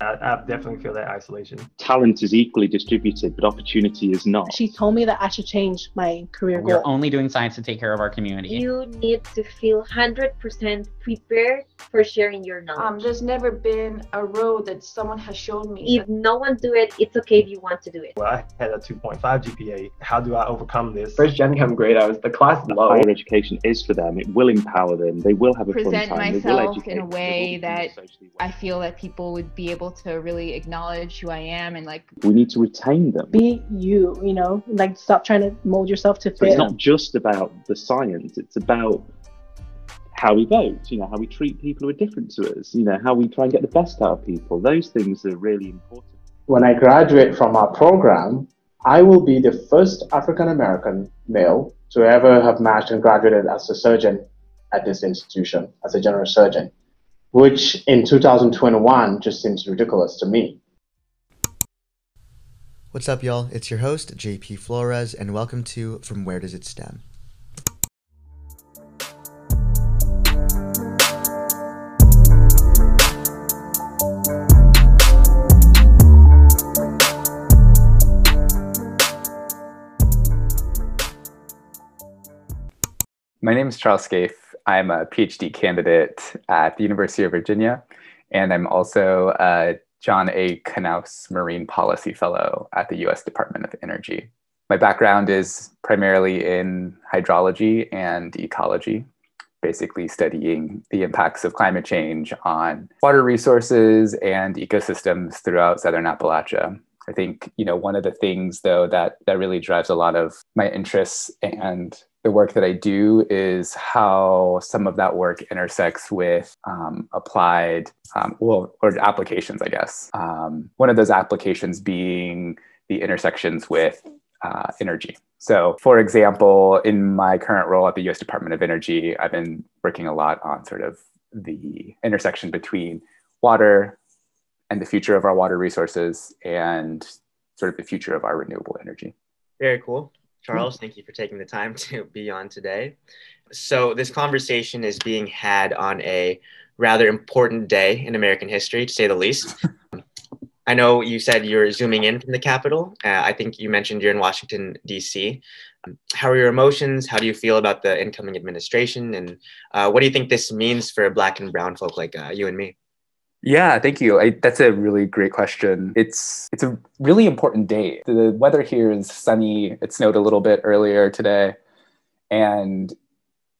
I, I, definitely feel that isolation. Talent is equally distributed, but opportunity is not. She told me that I should change my career goal. We're goal. only doing science to take care of our community. You need to feel 100% prepared for sharing your knowledge. Um, there's never been a road that someone has shown me. If no one do it, it's okay if you want to do it. Well, I had a 2.5 GPA. How do I overcome this? First gen come grade, I was the class The low. higher education is for them. It will empower them. They will have a present fun time. myself they will educate in a way that socially well. I feel that people would be able to really acknowledge who I am and like we need to retain them. Be you, you know, like stop trying to mold yourself to So it's not just about the science, it's about how we vote, you know, how we treat people who are different to us, you know, how we try and get the best out of people. Those things are really important. When I graduate from our program, I will be the first African American male to ever have matched and graduated as a surgeon at this institution, as a general surgeon, which in 2021 just seems ridiculous to me. What's up, y'all? It's your host, JP Flores, and welcome to From Where Does It Stem? My name is Charles Scaife. I'm a PhD candidate at the University of Virginia, and I'm also a John A. Knauss Marine Policy Fellow at the US Department of Energy. My background is primarily in hydrology and ecology, basically studying the impacts of climate change on water resources and ecosystems throughout southern Appalachia. I think you know one of the things though that that really drives a lot of my interests and the work that I do is how some of that work intersects with um, applied, um, well, or applications, I guess. Um, one of those applications being the intersections with uh, energy. So, for example, in my current role at the US Department of Energy, I've been working a lot on sort of the intersection between water and the future of our water resources and sort of the future of our renewable energy. Very cool. Charles, thank you for taking the time to be on today. So, this conversation is being had on a rather important day in American history, to say the least. I know you said you're zooming in from the Capitol. Uh, I think you mentioned you're in Washington, D.C. Um, how are your emotions? How do you feel about the incoming administration? And uh, what do you think this means for Black and Brown folk like uh, you and me? Yeah, thank you. I, that's a really great question. It's it's a really important day. The weather here is sunny. It snowed a little bit earlier today, and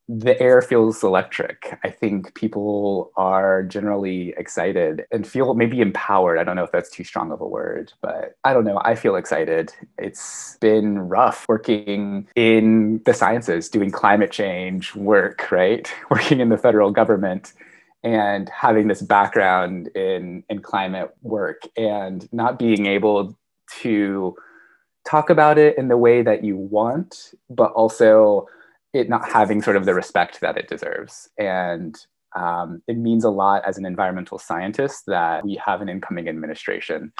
the air feels electric. I think people are generally excited and feel maybe empowered. I don't know if that's too strong of a word, but I don't know. I feel excited. It's been rough working in the sciences, doing climate change work, right? Working in the federal government and having this background in in climate work and not being able to talk about it in the way that you want but also it not having sort of the respect that it deserves. And um, it means a lot as an environmental scientist that we have an incoming administration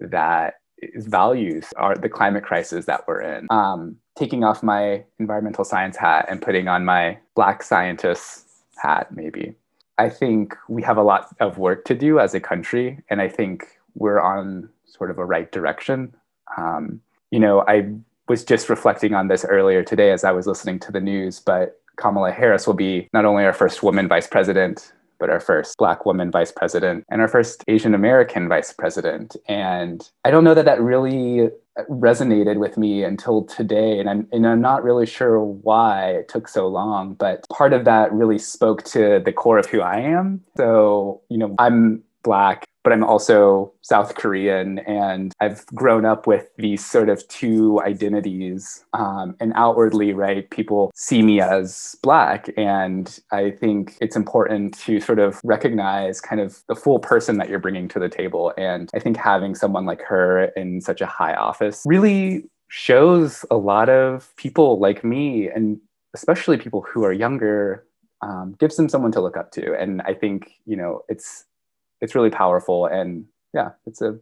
that values are the climate crisis that we're in. Um, taking off my environmental science hat and putting on my black scientist hat maybe I think we have a lot of work to do as a country, and I think we're on sort of a right direction. Um, you know, I was just reflecting on this earlier today as I was listening to the news, but Kamala Harris will be not only our first woman vice president, but our first Black woman vice president and our first Asian American vice president. And I don't know that that really resonated with me until today. And I'm, and I'm not really sure why it took so long, but part of that really spoke to the core of who I am. So, you know, I'm Black, but I'm also South Korean, and I've grown up with these sort of two identities. Um, and outwardly, right, people see me as Black, and I think it's important to sort of recognize kind of the full person that you're bringing to the table. And I think having someone like her in such a high office really shows a lot of people like me, and especially people who are younger, um, gives them someone to look up to. And I think you know it's it's really powerful and yeah it's a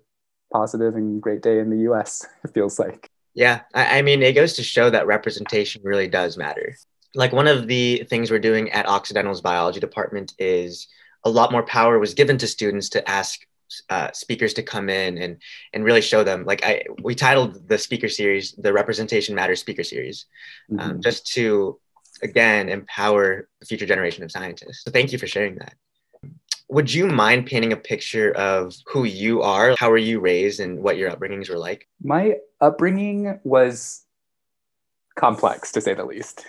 positive and great day in the us it feels like yeah I, I, mean it goes to show that representation really does matter like one of the things we're doing at occidental's biology department is a lot more power was given to students to ask uh, speakers to come in and and really show them. Like I, we titled the speaker series the Representation Matters Speaker Series, um, Mhm. just to again empower the future generation of scientists. So thank you for sharing that. Would you mind painting a picture of who you are? How were you raised, and what your upbringings were like? My upbringing was complex, to say the least.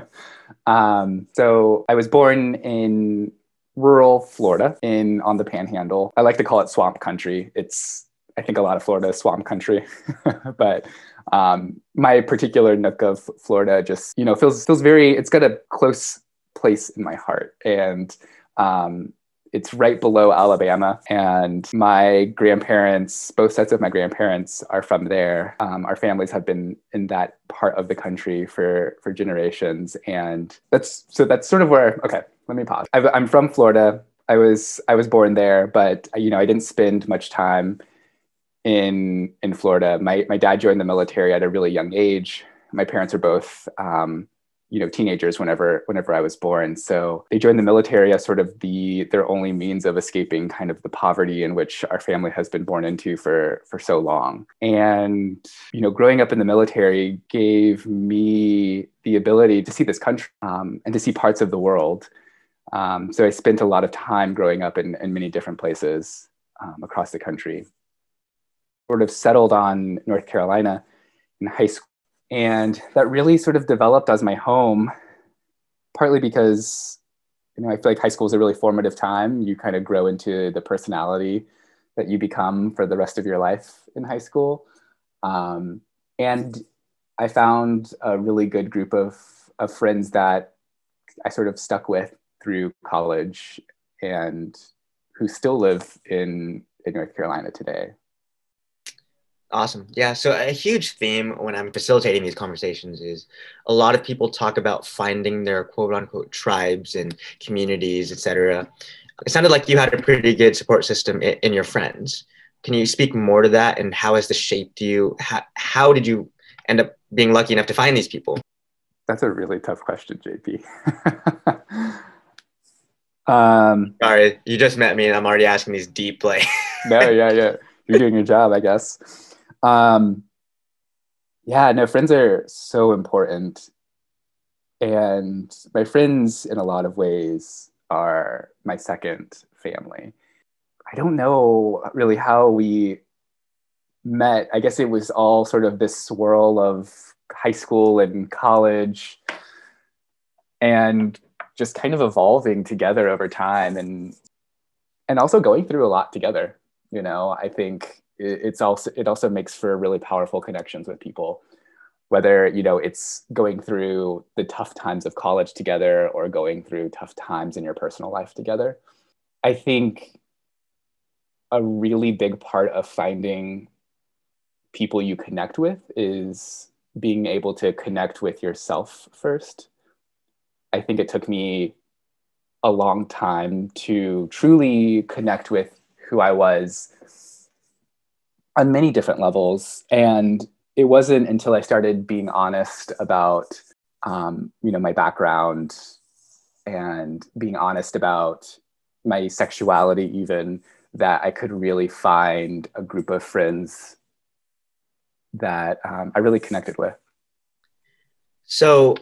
um, so I was born in rural Florida, in on the Panhandle. I like to call it swamp country. It's I think a lot of Florida is swamp country, but um, my particular nook of Florida just you know feels feels very. It's got a close place in my heart, and um, it's right below Alabama. And my grandparents, both sets of my grandparents, are from there. Um, our families have been in that part of the country for for generations, and that's so that's sort of where. Okay, let me pause. i I'm from Florida. I was I was born there, but you know I didn't spend much time in in Florida. My my dad joined the military at a really young age. My parents are both um, you know teenagers whenever whenever I was born. So they joined the military as sort of the their only means of escaping kind of the poverty in which our family has been born into for for so long. And you know, growing up in the military gave me the ability to see this country um, and to see parts of the world. Um, so I spent a lot of time growing up in, in many different places um, across the country. Sort of settled on North Carolina in high school and that really sort of developed as my home partly because you know i feel like high school is a really formative time. You kind of grow into the personality that you become for the rest of your life in high school. Um, and i found a really good group of, of friends that i sort of stuck with through college and who still live in, in north carolina today Awesome. Yeah. So a huge theme when I'm facilitating these conversations is a lot of people talk about finding their quote unquote tribes and communities, etc. It sounded like you had a pretty good support system in, in, your friends. Can you speak more to that and how has this shaped you? How, how did you end up being lucky enough to find these people? That's a really tough question, JP. um, Sorry, you just met me and I'm already asking these deep like. no, yeah, yeah. You're doing your job, I guess um yeah no friends are so important. And my friends in a lot of ways are my second family. I don't know really how we met. I guess it was all sort of this swirl of high school and college and just kind of evolving together over time and and also going through a lot together you know? I think it's also it also makes for really powerful connections with people. Whether you know it's going through the tough times of college together or going through tough times in your personal life together i think a really big part of finding people you connect with is being able to connect with yourself first. I think it took me a long time to truly connect with who i was on many different levels. And it wasn't until I started being honest about, um, you know, my background and being honest about my sexuality, even that I could really find a group of friends that um, I really connected with. So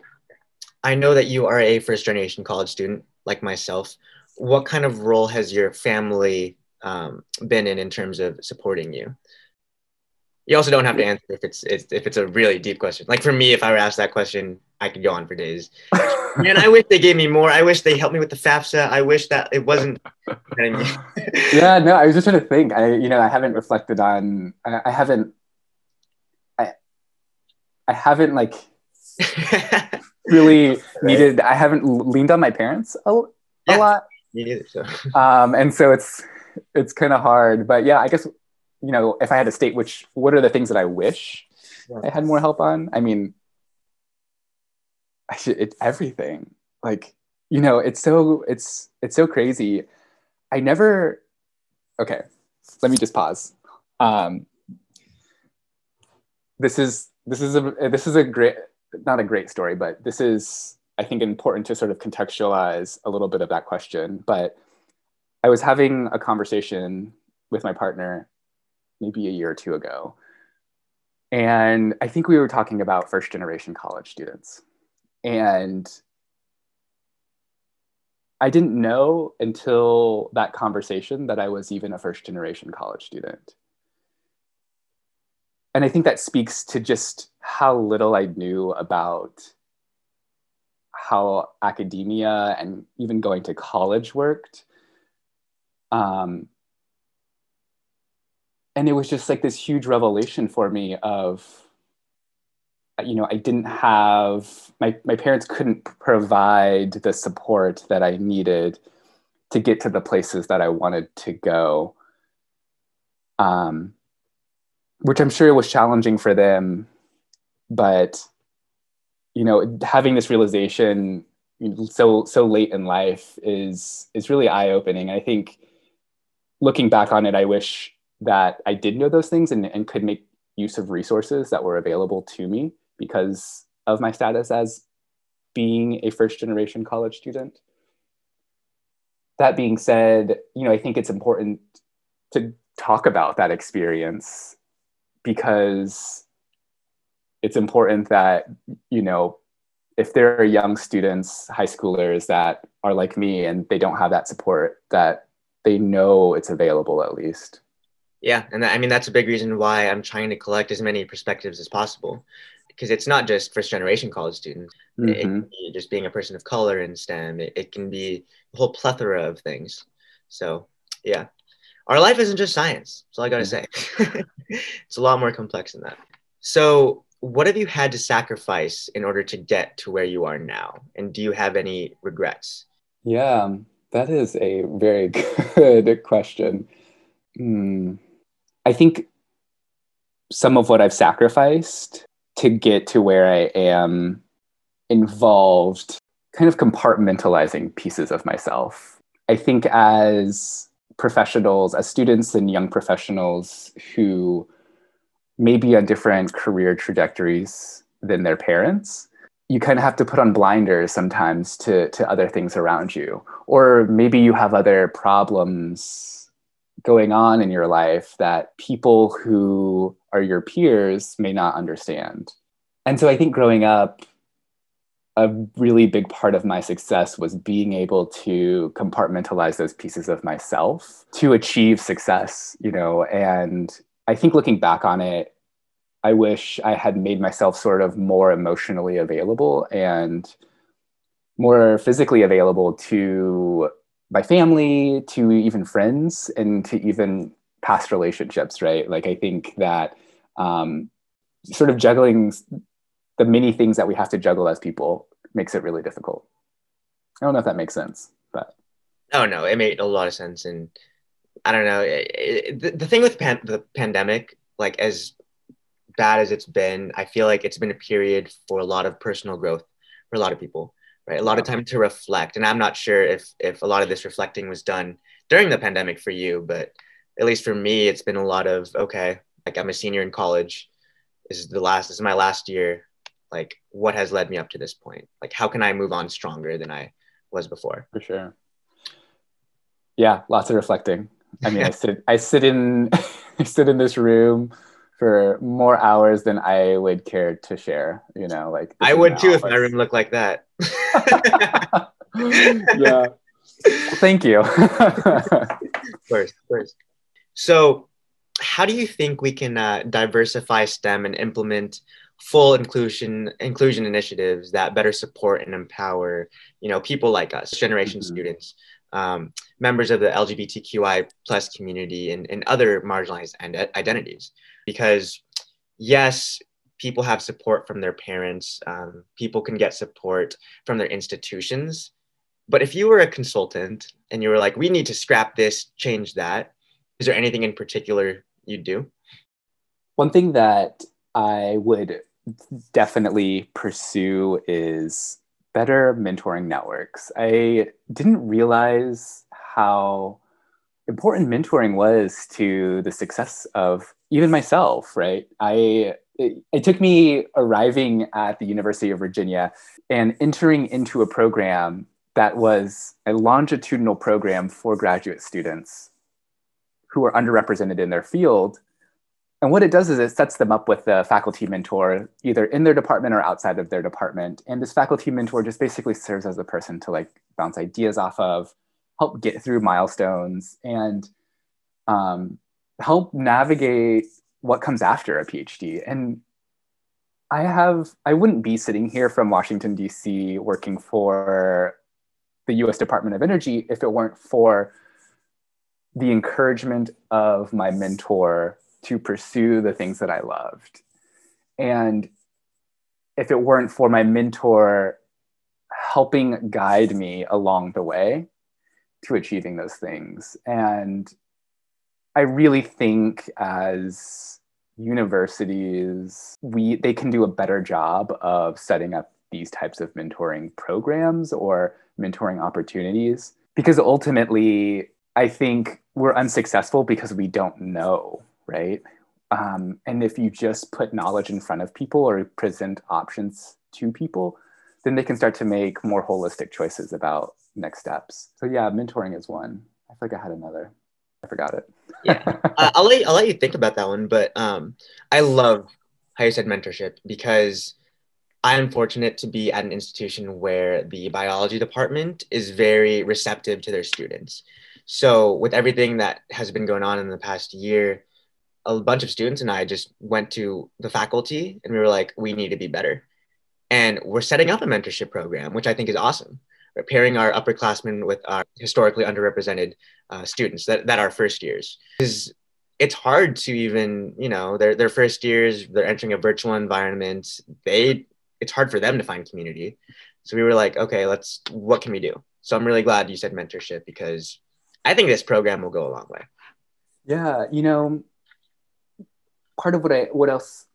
I know that you are a first generation college student like myself. What kind of role has your family um, been in in terms of supporting you? You also don't have to answer if it's, it's if it's a really deep question. Like for me, if I were asked that question, I could go on for days. Man, I wish they gave me more. I wish they helped me with the FAFSA. I wish that it wasn't. You know I mean? yeah, no, I was just trying to think. I, you know, I haven't reflected on. I, I haven't. I, I haven't like really right. needed. I haven't leaned on my parents a, a yeah, lot. Me neither. So. Um, and so it's it's kind of hard. But yeah, I guess you know, if I had to state which, what are the things that I wish yeah. I had more help on? I mean, I should, it's everything. Like, you know, it's so, it's, it's so crazy. I never, okay, let me just pause. Um, this is, this is a, this is a great, not a great story, but this is, I think, important to sort of contextualize a little bit of that question. But I was having a conversation with my partner maybe a year or two ago. And I think we were talking about first generation college students. And I didn't know until that conversation that I was even a first generation college student. And I think that speaks to just how little I knew about how academia and even going to college worked. Um, and it was just like this huge revelation for me of you know i didn't have my, my parents couldn't provide the support that i needed to get to the places that i wanted to go. Um, which i'm sure was challenging for them but you know having this realization so so late in life is is really eye-opening. I think looking back on it i wish that i did know those things and, and could make use of resources that were available to me because of my status as being a first generation college student. That being said, you know, I think it's important to talk about that experience because it's important that, you know, if there are young students, high schoolers that are like me and they don't have that support, that they know it's available at least. Yeah, and I mean that's a big reason why I'm trying to collect as many perspectives as possible because it's not just first generation college students. Mm-hmm. It, can be just being a person of color in STEM. It, it can be a whole plethora of things. So yeah, our life isn't just science. That's all I got to mm-hmm. say. it's a lot more complex than that. So what have you had to sacrifice in order to get to where you are now? And do you have any regrets? Yeah, that is a very good question. Hmm. I think some of what I've sacrificed to get to where I am involved kind of compartmentalizing pieces of myself. I think as professionals, as students and young professionals who may be on different career trajectories than their parents, you kind of have to put on blinders sometimes to, to other things around you. Or maybe you have other problems going on in your life that people who are your peers may not understand. And so I think growing up, a really big part of my success was being able to compartmentalize those pieces of myself to achieve success, you know. And I think looking back on it, I wish I had made myself sort of more emotionally available and more physically available to my family, to even friends, and to even past relationships, right? Like, I think that um, sort of juggling the many things that we have to juggle as people makes it really difficult. I don't know if that makes sense, but. Oh, no, it made a lot of sense. And I don't know. It, it, the, the thing with pan- the pandemic, like as bad as it's been, I feel like it's been a period for a lot of personal growth for a lot of people, right? A lot of time to reflect. And I'm not sure if, if a lot of this reflecting was done during the pandemic for you, but at least for me, it's been a lot of, okay, like I'm a senior in college. This is the last, this is my last year. Like, what has led me up to this point? Like, how can I move on stronger than I was before? For sure. Yeah, lots of reflecting. I mean, I sit, I sit in, I sit in this room for more hours than I would care to share. You know, like I would too if my room looked like that. yeah. Thank you. first, first. So how do you think we can uh, diversify STEM and implement full inclusion inclusion initiatives that better support and empower you know people like us, generation mm-hmm. students, um, members of the LGBTQI plus community, and, and other marginalized identities? Because yes, people have support from their parents. Um, people can get support from their institutions. But if you were a consultant and you were like, we need to scrap this, change that, is there anything in particular you'd do? One thing that I would definitely pursue is better mentoring networks. I didn't realize how important mentoring was to the success of even myself, right? I it, it, took me arriving at the University of Virginia and entering into a program that was a longitudinal program for graduate students who are underrepresented in their field. And what it does is it sets them up with a faculty mentor, either in their department or outside of their department. And this faculty mentor just basically serves as a person to like bounce ideas off of, help get through milestones, and um, help navigate what comes after a PhD. And I have, I wouldn't be sitting here from Washington, D.C., working for the US Department of Energy if it weren't for the encouragement of my mentor to pursue the things that I loved. And if it weren't for my mentor helping guide me along the way to achieving those things. And I really think as universities, we they can do a better job of setting up these types of mentoring programs or mentoring opportunities because ultimately I think we're unsuccessful because we don't know, right? Um, and if you just put knowledge in front of people or present options to people, then they can start to make more holistic choices about next steps. So yeah, mentoring is one. I feel like I had another. I forgot it. yeah, uh, I'll let you, I'll let you think about that one. But um, I love how you said mentorship because I'm fortunate to be at an institution where the biology department is very receptive to their students. So, with everything that has been going on in the past year, a bunch of students and I just went to the faculty and we were like, we need to be better. And we're setting up a mentorship program, which I think is awesome. We're pairing our upperclassmen with our historically underrepresented uh, students that, that are first years. Because it's hard to even, you know, their, their first years, they're entering a virtual environment. They it's hard for them to find community. So we were like, okay, let's what can we do? So I'm really glad you said mentorship because I think this program will go a long way. Yeah, you know, part of what I what else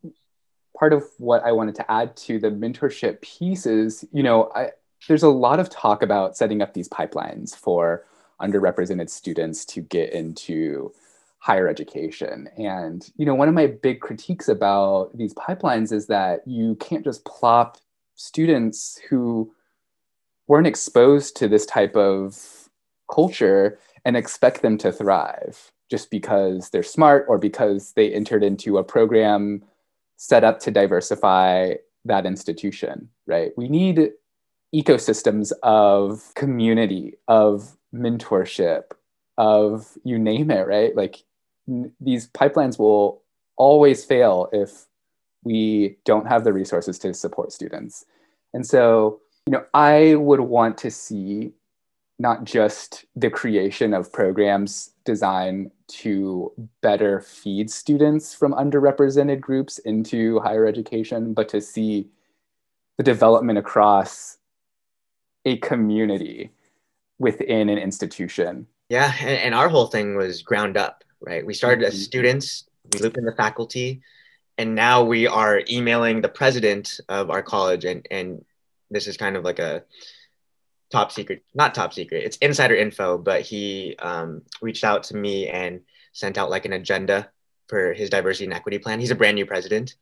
part of what I wanted to add to the mentorship piece is, you know, I there's a lot of talk about setting up these pipelines for underrepresented students to get into higher education. And you know, one of my big critiques about these pipelines is that you can't just plop students who weren't exposed to this type of culture and expect them to thrive just because they're smart or because they entered into a program set up to diversify that institution, right? We need ecosystems of community, of mentorship, of you name it, right? Like these pipelines will always fail if we don't have the resources to support students. And so, you know, I would want to see not just the creation of programs designed to better feed students from underrepresented groups into higher education, but to see the development across a community within an institution. Yeah, and, and our whole thing was ground up right? We started as mm-hmm. students, we looped in the faculty, and now we are emailing the president of our college. And, and this is kind of like a top secret, not top secret, it's insider info, but he um, reached out to me and sent out like an agenda for his diversity and equity plan. He's a brand new president.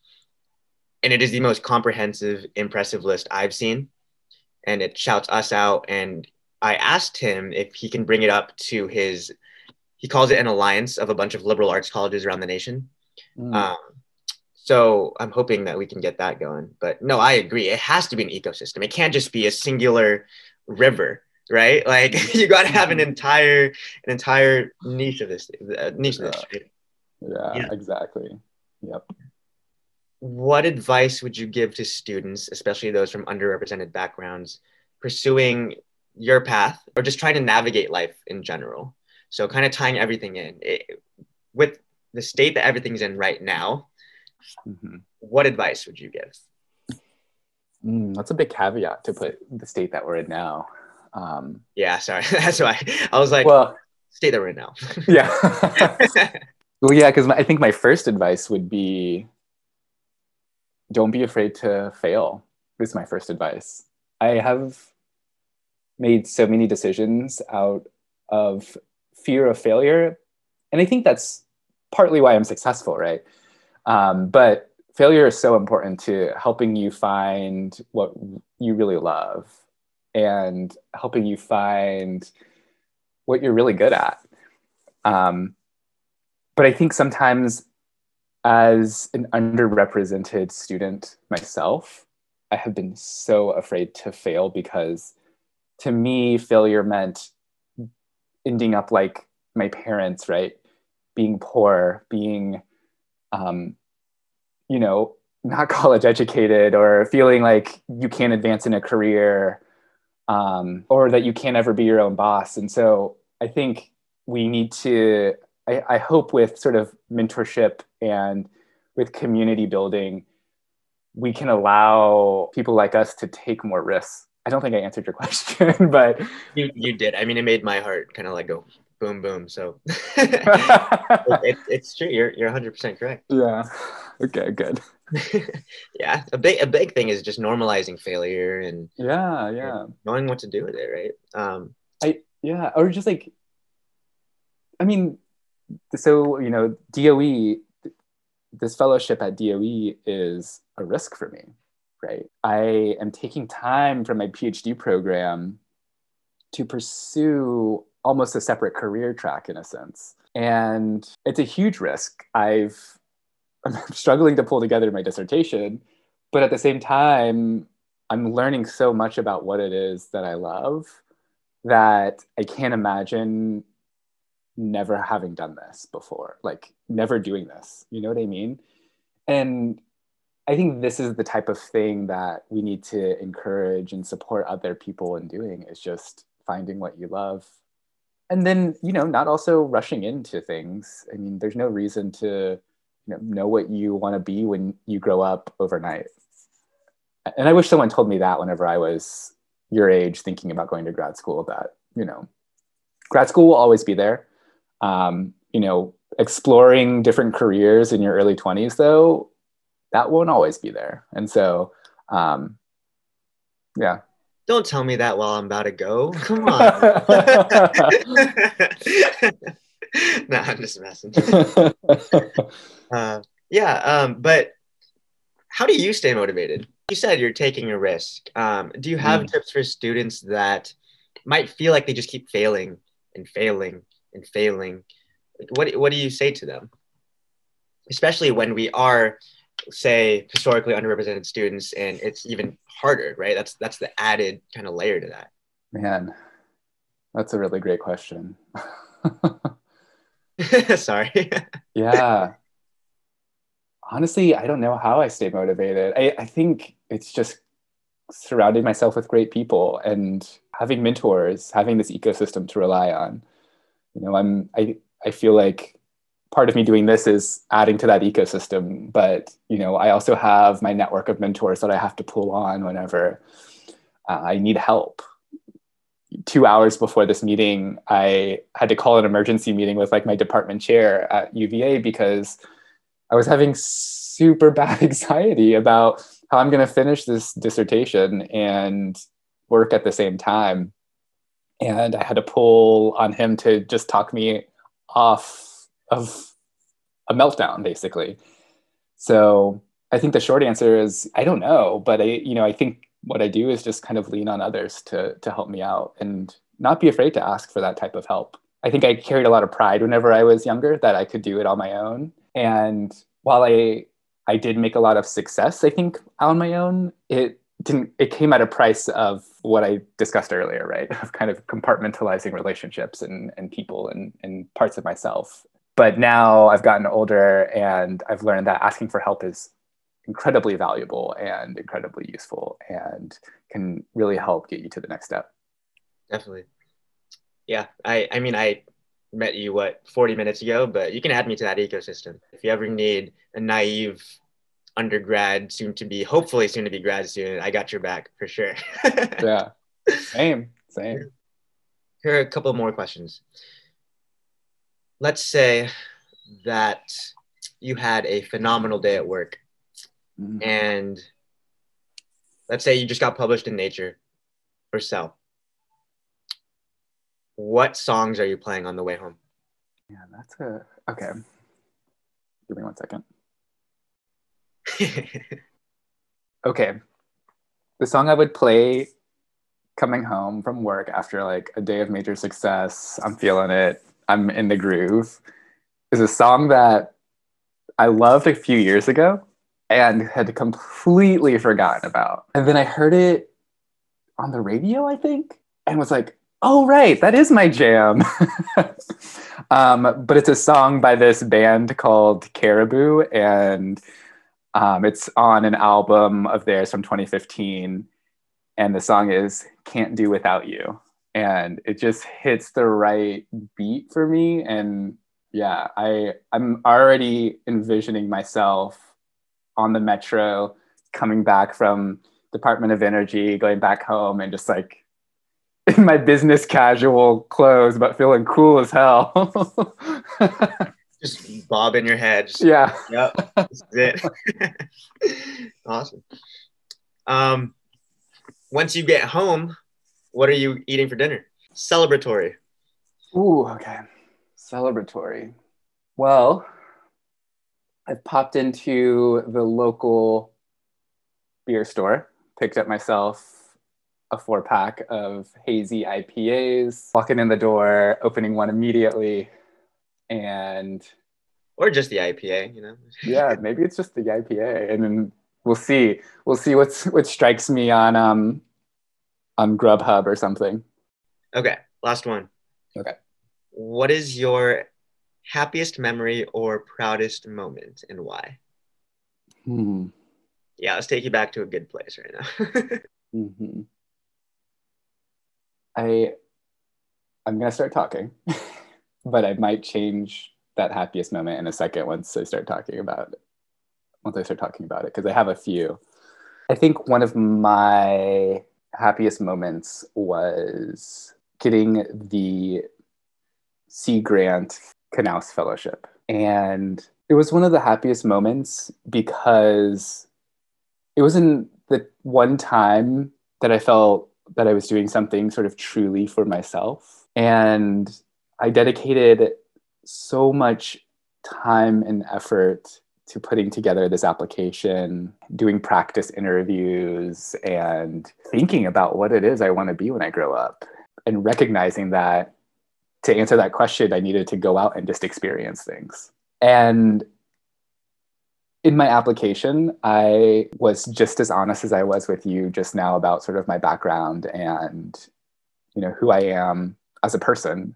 And it is the most comprehensive, impressive list I've seen. And it shouts us out. And I asked him if he can bring it up to his he calls it an alliance of a bunch of liberal arts colleges around the nation. Mm. Um, so I'm hoping that we can get that going. But no, I agree. It has to be an ecosystem. It can't just be a singular river, right? Like you got to have an entire an entire niche of this uh, niche of this. Right? Yeah, yeah, exactly. Yep. What advice would you give to students, especially those from underrepresented backgrounds, pursuing your path or just trying to navigate life in general? So kind of tying everything in it, with the state that everything's in right now. Mm-hmm. What advice would you give? Mm, that's a big caveat to put the state that we're in now. Um, yeah, sorry. that's why I was like, well, state that we're in now. yeah. well, yeah, because I think my first advice would be don't be afraid to fail. This is my first advice. I have made so many decisions out of fear of failure. And I think that's partly why I'm successful, right? Um, but failure is so important to helping you find what you really love and helping you find what you're really good at. Um, but I think sometimes as an underrepresented student myself, I have been so afraid to fail because to me, failure meant ending up like my parents, right? Being poor, being, um, you know, not college educated or feeling like you can't advance in a career um, or that you can't ever be your own boss. And so I think we need to, I, I hope with sort of mentorship and with community building, we can allow people like us to take more risks. I don't think I answered your question, but you, you did. I mean, it made my heart kind of like go boom, boom. So it, it's true. You're, you're 100% correct. Yeah. Okay, good. yeah. A big, a big thing is just normalizing failure and yeah, yeah. And knowing what to do with it. Right. Um, I, yeah. Or just like, I mean, so, you know, DOE, this fellowship at DOE is a risk for me, right? I am taking time from my PhD program to pursue almost a separate career track in a sense. And it's a huge risk. I've I'm struggling to pull together my dissertation, but at the same time, I'm learning so much about what it is that I love that I can't imagine never having done this before, like never doing this. You know what I mean? And I think this is the type of thing that we need to encourage and support other people in doing is just finding what you love and then you know not also rushing into things. I mean there's no reason to you know, know what you want to be when you grow up overnight. And i wish someone told me that whenever i was your age thinking about going to grad school that you know grad school will always be there. Um, you know exploring different careers in your early 20s though that won't always be there. And so um, yeah don't tell me that while I'm about to go. Come on. no, I'm just messing. uh, yeah, um, but how do you stay motivated? You said you're taking a risk. Um, do you have mm. tips for students that might feel like they just keep failing and failing and failing? What What do you say to them? Especially when we are say historically underrepresented students and it's even harder right? That's that's the added kind of layer to that. Man that's a really great question. Sorry. Yeah. Honestly i don't know how i stay motivated. I, I think it's just surrounding myself with great people and having mentors having this ecosystem to rely on. You know i'm i i feel like part of me doing this is adding to that ecosystem but you know i also have my network of mentors that i have to pull on whenever uh, i need help. Two hours before this meeting i had to call an emergency meeting with like my department chair at uva because i was having super bad anxiety about how i'm going to finish this dissertation and work at the same time. And i had to pull on him to just talk me off of a meltdown basically. So i think the short answer is i don't know but i you know i think what i do is just kind of lean on others to to help me out and not be afraid to ask for that type of help. I think i carried a lot of pride whenever i was younger that i could do it on my own. And while i i did make a lot of success i think on my own it didn't it came at a price of what i discussed earlier right? Of kind of compartmentalizing relationships and and people and and parts of myself but now I've gotten older and I've learned that asking for help is incredibly valuable and incredibly useful and can really help get you to the next step. Definitely. Yeah. I, I mean, I met you, what, 40 minutes ago, but you can add me to that ecosystem. If you ever need a naive undergrad, soon to be, hopefully soon to be grad student, I got your back for sure. yeah. Same. Same. Here are a couple more questions let's say that you had a phenomenal day at work mm-hmm. and let's say you just got published in nature or Cell. What songs are you playing on the way home? Yeah that's a okay. Give me one second. Okay. The song i would play coming home from work after like a day of major success i'm feeling it I'm in the groove is a song that I loved a few years ago and had completely forgotten about. And then I heard it on the radio, I think, and was like, oh, right, that is my jam. um, but it's a song by this band called Caribou, and um, it's on an album of theirs from 2015. And the song is Can't Do Without You. And it just hits the right beat for me. And yeah, I, I'm already envisioning myself on the metro coming back from Department of Energy, going back home and just like in my business casual clothes, but feeling cool as hell. just bob in your head. Just, yeah. Yep. This is it. awesome. Um, once you get home, what are you eating for dinner? Celebratory. Ooh, okay. Celebratory. Well, I've popped into the local beer store, picked up myself a four pack of hazy IPAs, walking in the door, opening one immediately, and or just the IPA, you know. yeah, maybe it's just the IPA, and then we'll see. We'll see what's what strikes me on um on Grubhub or something. Okay, last one. Okay. What is your happiest memory or proudest moment, and why? Hmm. Yeah, let's take you back to a good place right now. mm-hmm. I I'm gonna start talking, but I might change that happiest moment in a second once I start talking about it. Once I start talking about it, because I have a few. I think one of my happiest moments was getting the Sea Grant Knauss Fellowship. And it was one of the happiest moments because it was in the one time that I felt that I was doing something sort of truly for myself. And I dedicated so much time and effort to putting together this application, doing practice interviews, and thinking about what it is I want to be when I grow up, and recognizing that to answer that question, I needed to go out and just experience things. And in my application, I was just as honest as I was with you just now about sort of my background and you know who I am as a person,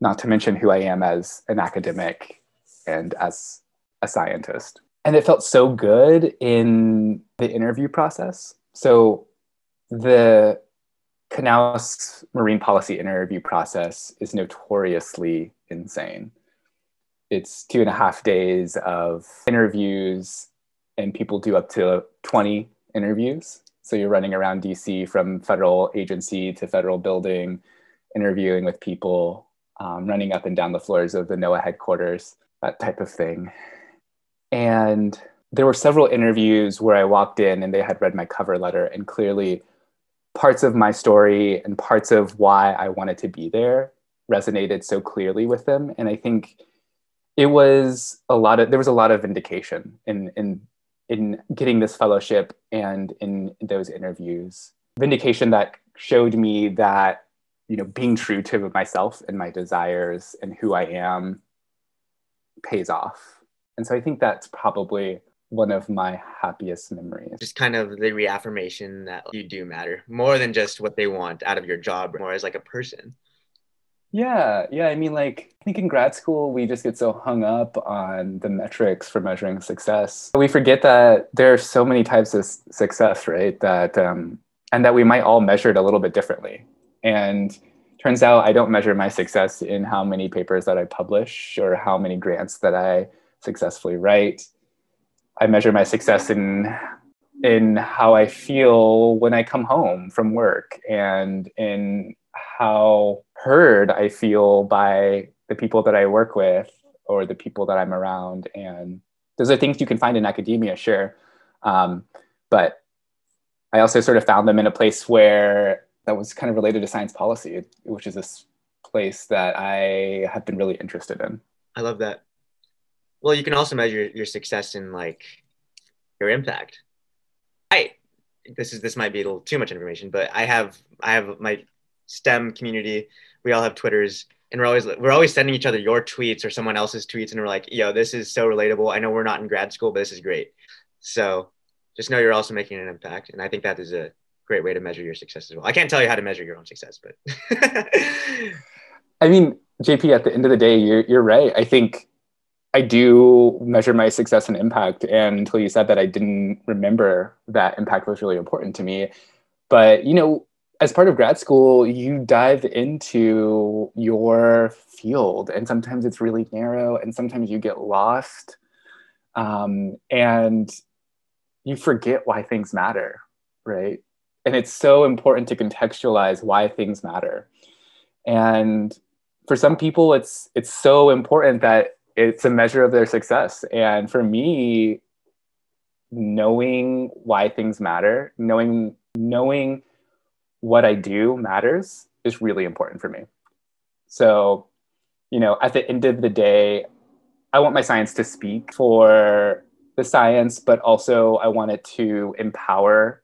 not to mention who I am as an academic and as a scientist. And it felt so good in the interview process. So the Knauss marine policy interview process is notoriously insane it's two and a half days of interviews and people do up to 20 interviews so you're running around dc from federal agency to federal building interviewing with people um, running up and down the floors of the noaa headquarters that type of thing and there were several interviews where i walked in and they had read my cover letter and clearly parts of my story and parts of why i wanted to be there resonated so clearly with them. And i think it was a lot of there was a lot of vindication in in in getting this fellowship and in those interviews. Vindication that showed me that you know being true to myself and my desires and who i am pays off and so i think that's probably one of my happiest memories just kind of the reaffirmation that you do matter more than just what they want out of your job more as like a person yeah, yeah. I mean, like, I think in grad school, we just get so hung up on the metrics for measuring success. We forget that there are so many types of success, right? That, um, and that we might all measure it a little bit differently. And turns out I don't measure my success in how many papers that I publish or how many grants that I successfully write. I measure my success in in how I feel when I come home from work and in how heard I feel by the people that I work with or the people that I'm around. And those are things you can find in academia, sure. Um, but I also sort of found them in a place where that was kind of related to science policy, which is this place that I have been really interested in. I love that. Well, you can also measure your success in like your impact. I this is this might be a little too much information, but I have I have my STEM community. We all have Twitters. and we're always we're always sending each other your tweets or someone else's tweets, and we're like, "Yo, this is so relatable." I know we're not in grad school, but this is great. So just know you're also making an impact, and I think that is a great way to measure your success as well. I can't tell you how to measure your own success, but I mean, JP, at the end of the day, you're you're right. I think I do measure my success and impact. And until you said that, I didn't remember that impact was really important to me. But you know, as part of grad school, you dive into your field, and sometimes it's really narrow, and sometimes you get lost, um, and you forget why things matter, right? And it's so important to contextualize why things matter. And for some people, it's it's so important that it's a measure of their success. And for me, knowing why things matter, knowing knowing what I do matters is really important for me. So, you know, at the end of the day, I want my science to speak for the science, but also I want it to empower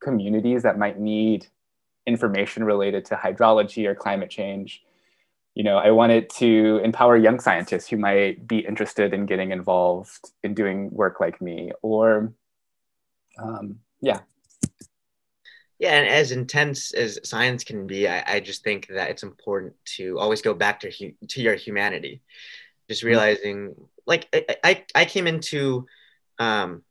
communities that might need information related to hydrology or climate change. You know, I wanted to empower young scientists who might be interested in getting involved in doing work like me, or um, yeah, yeah, and as intense as science can be, I, I just think that it's important to always go back to hu- to your humanity. Just mm-hmm. realizing, like, I, I, I came into um,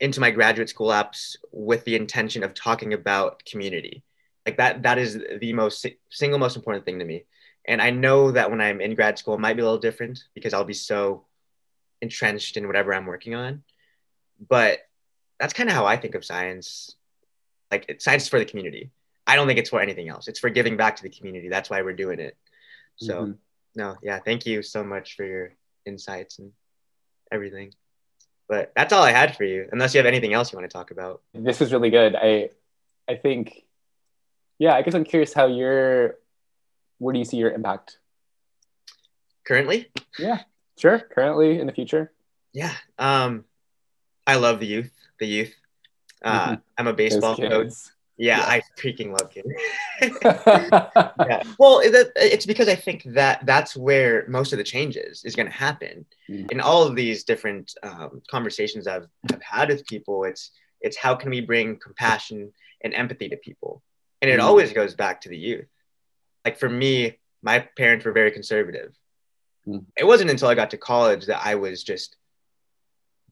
into my graduate school apps with the intention of talking about community. Like that, that is the most single most important thing to me. And I know that when I'm in grad school, it might be a little different because I'll be so entrenched in whatever I'm working on. But that's kind of how I think of science like it's science is for the community. I don't think it's for anything else. It's for giving back to the community. That's why we're doing it. So mm-hmm. no, yeah, thank you so much for your insights and everything. But that's all I had for you, unless you have anything else you want to talk about. This is really good. I I think yeah, I guess I'm curious how you're where do you see your impact? Currently? Yeah, sure. Currently in the future? Yeah. Um I love the youth, the youth. Uh, mm-hmm. I'm a baseball coach. Yeah, yeah, I freaking love kids. yeah. Well, it's because I think that that's where most of the changes is going to happen. Mm. In all of these different um, conversations I've, I've had with people, it's it's how can we bring compassion and empathy to people, and it mm. always goes back to the youth. Like for me, my parents were very conservative. Mm. It wasn't until I got to college that I was just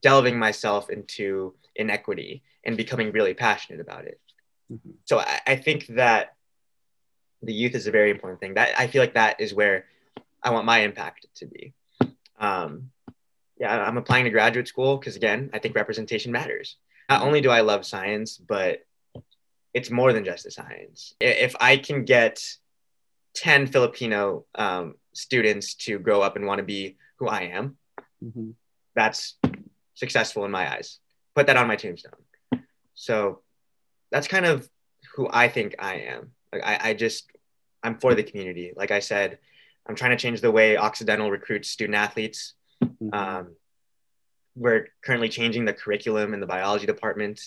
delving myself into inequity and becoming really passionate about it. Mm-hmm. So I, I, think that the youth is a very important thing. That I feel like that is where I want my impact to be. Um, yeah, I'm applying to graduate school because again, I think representation matters. Not only do I love science, but it's more than just a science. If I can get 10 Filipino um, students to grow up and want to be who I am, mm-hmm. that's successful in my eyes. Put that on my tombstone. So that's kind of who I think I am. Like I, I just I'm for the community. Like I said, I'm trying to change the way Occidental recruits student athletes. Mm-hmm. Um, we're currently changing the curriculum in the biology department,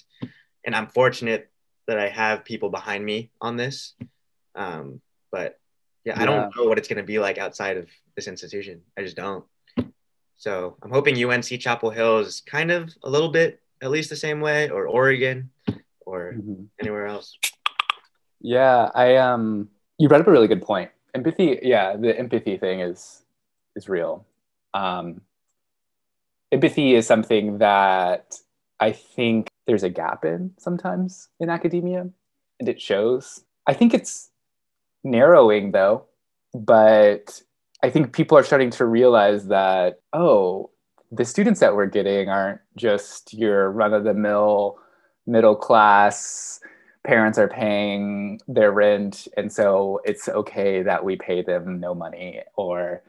and I'm fortunate that I have people behind me on this. Um, but yeah, yeah, I don't know what it's going to be like outside of this institution. I just don't. So I'm hoping UNC Chapel Hill is kind of a little bit at least the same way, or Oregon, or mm-hmm. anywhere else? Yeah, I um, you brought up a really good point. Empathy, yeah, the empathy thing is is real. Um, empathy is something that I think there's a gap in sometimes in academia, and it shows. I think it's narrowing though, but I think people are starting to realize that, oh, the students that we're getting aren't just your run of the mill middle class parents are paying their rent and so it's okay that we pay them no money or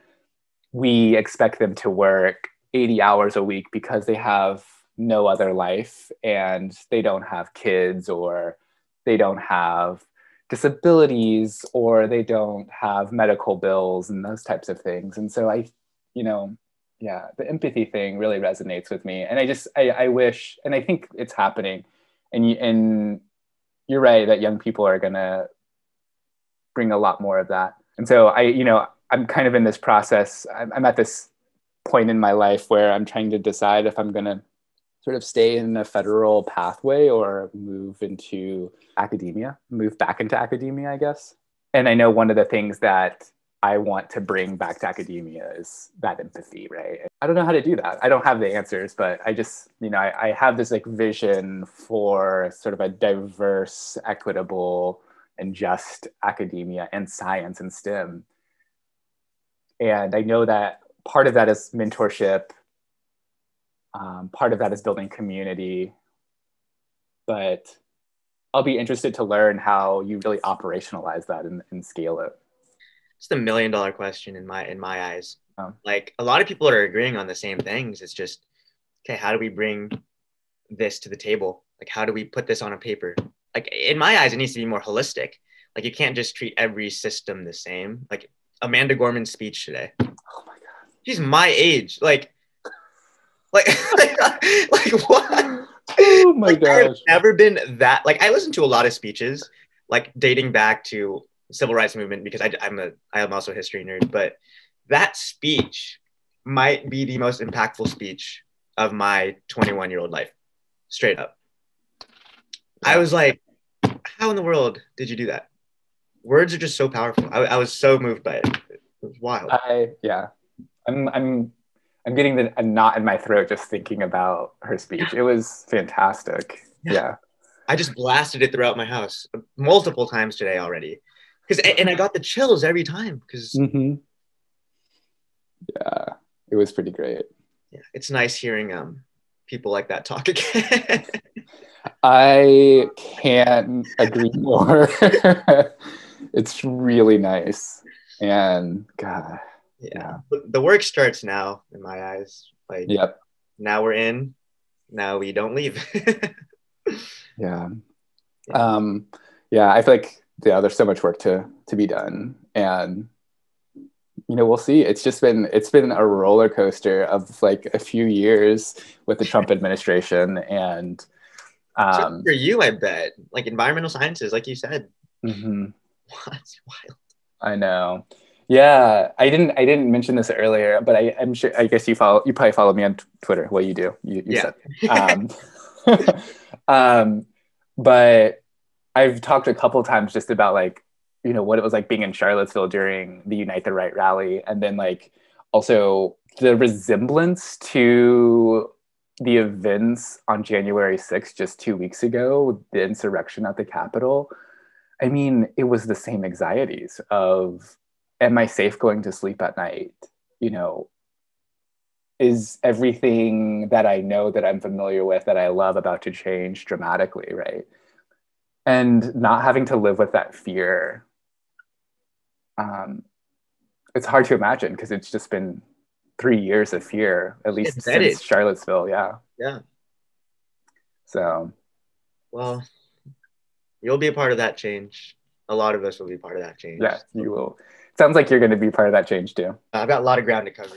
we expect them to work 80 hours a week because they have no other life and they don't have kids or they don't have disabilities or they don't have medical bills and those types of things. And so i you know yeah the empathy thing really resonates with me. And i just i, I wish and i think it's happening. And you and you're right that young people are going to bring a lot more of that. And so I, you know, I'm kind of in this process. I'm, I'm at this point in my life where I'm trying to decide if I'm going to sort of stay in a federal pathway or move into academia, move back into academia, I guess. And I know one of the things that I want to bring back to academia is that empathy, right? I don't know how to do that. I don't have the answers, but I just, you know, I, I have this like vision for sort of a diverse, equitable, and just academia and science and STEM. And I know that part of that is mentorship, um, part of that is building community, but I'll be interested to learn how you really operationalize that and, and scale it. It's the million dollar question in my in my eyes. Oh. Like a lot of people are agreeing on the same things. It's just okay, how do we bring this to the table? Like how do we put this on a paper? Like in my eyes, it needs to be more holistic. Like you can't just treat every system the same. Like Amanda Gorman's speech today. Oh my god. She's my age. Like like like, like what? Oh my like, gosh. I've never been that like I listen to a lot of speeches like dating back to civil rights movement because I, I'm a I am also a history nerd, but that speech might be the most impactful speech of my 21 year old life, straight up. I was like, how in the world did you do that? Words are just so powerful. I, I was so moved by it. It was wild. I yeah, I'm I'm I'm getting the, a knot in my throat just thinking about her speech. It was fantastic. Yeah. yeah. I just blasted it throughout my house multiple times today already. Because and I got the chills every time because mm-hmm. yeah, it was pretty great. Yeah, it's nice hearing um people like that talk again. I can't agree more. it's really nice. And God. Yeah. The work starts now in my eyes. Like yep. now we're in. Now we don't leave. yeah. yeah. Um yeah, I feel like yeah, there's so much work to to be done. And you know, we'll see. It's just been it's been a roller coaster of like a few years with the Trump administration and um, for you, I bet. Like environmental sciences, like you said. Mm-hmm. That's wild. I know. Yeah, I didn't. I didn't mention this earlier, but I, am sure. I guess you follow. You probably follow me on Twitter. Well, you do. You, you yeah. said. Um, um, but I've talked a couple times just about like you know what it was like being in Charlottesville during the Unite the Right rally, and then like also the resemblance to the events on January 6th, just two weeks ago, the insurrection at the Capitol, I mean, it was the same anxieties of, am I safe going to sleep at night? You know, is everything that I know that I'm familiar with, that I love about to change dramatically, right? And not having to live with that fear. Um, it's hard to imagine because it's just been three years of fear, at least since Charlottesville. Yeah. Yeah. So. Well, you'll be a part of that change. A lot of us will be part of that change. Yeah, you will. Sounds like you're going to be part of that change too. I've got a lot of ground to cover.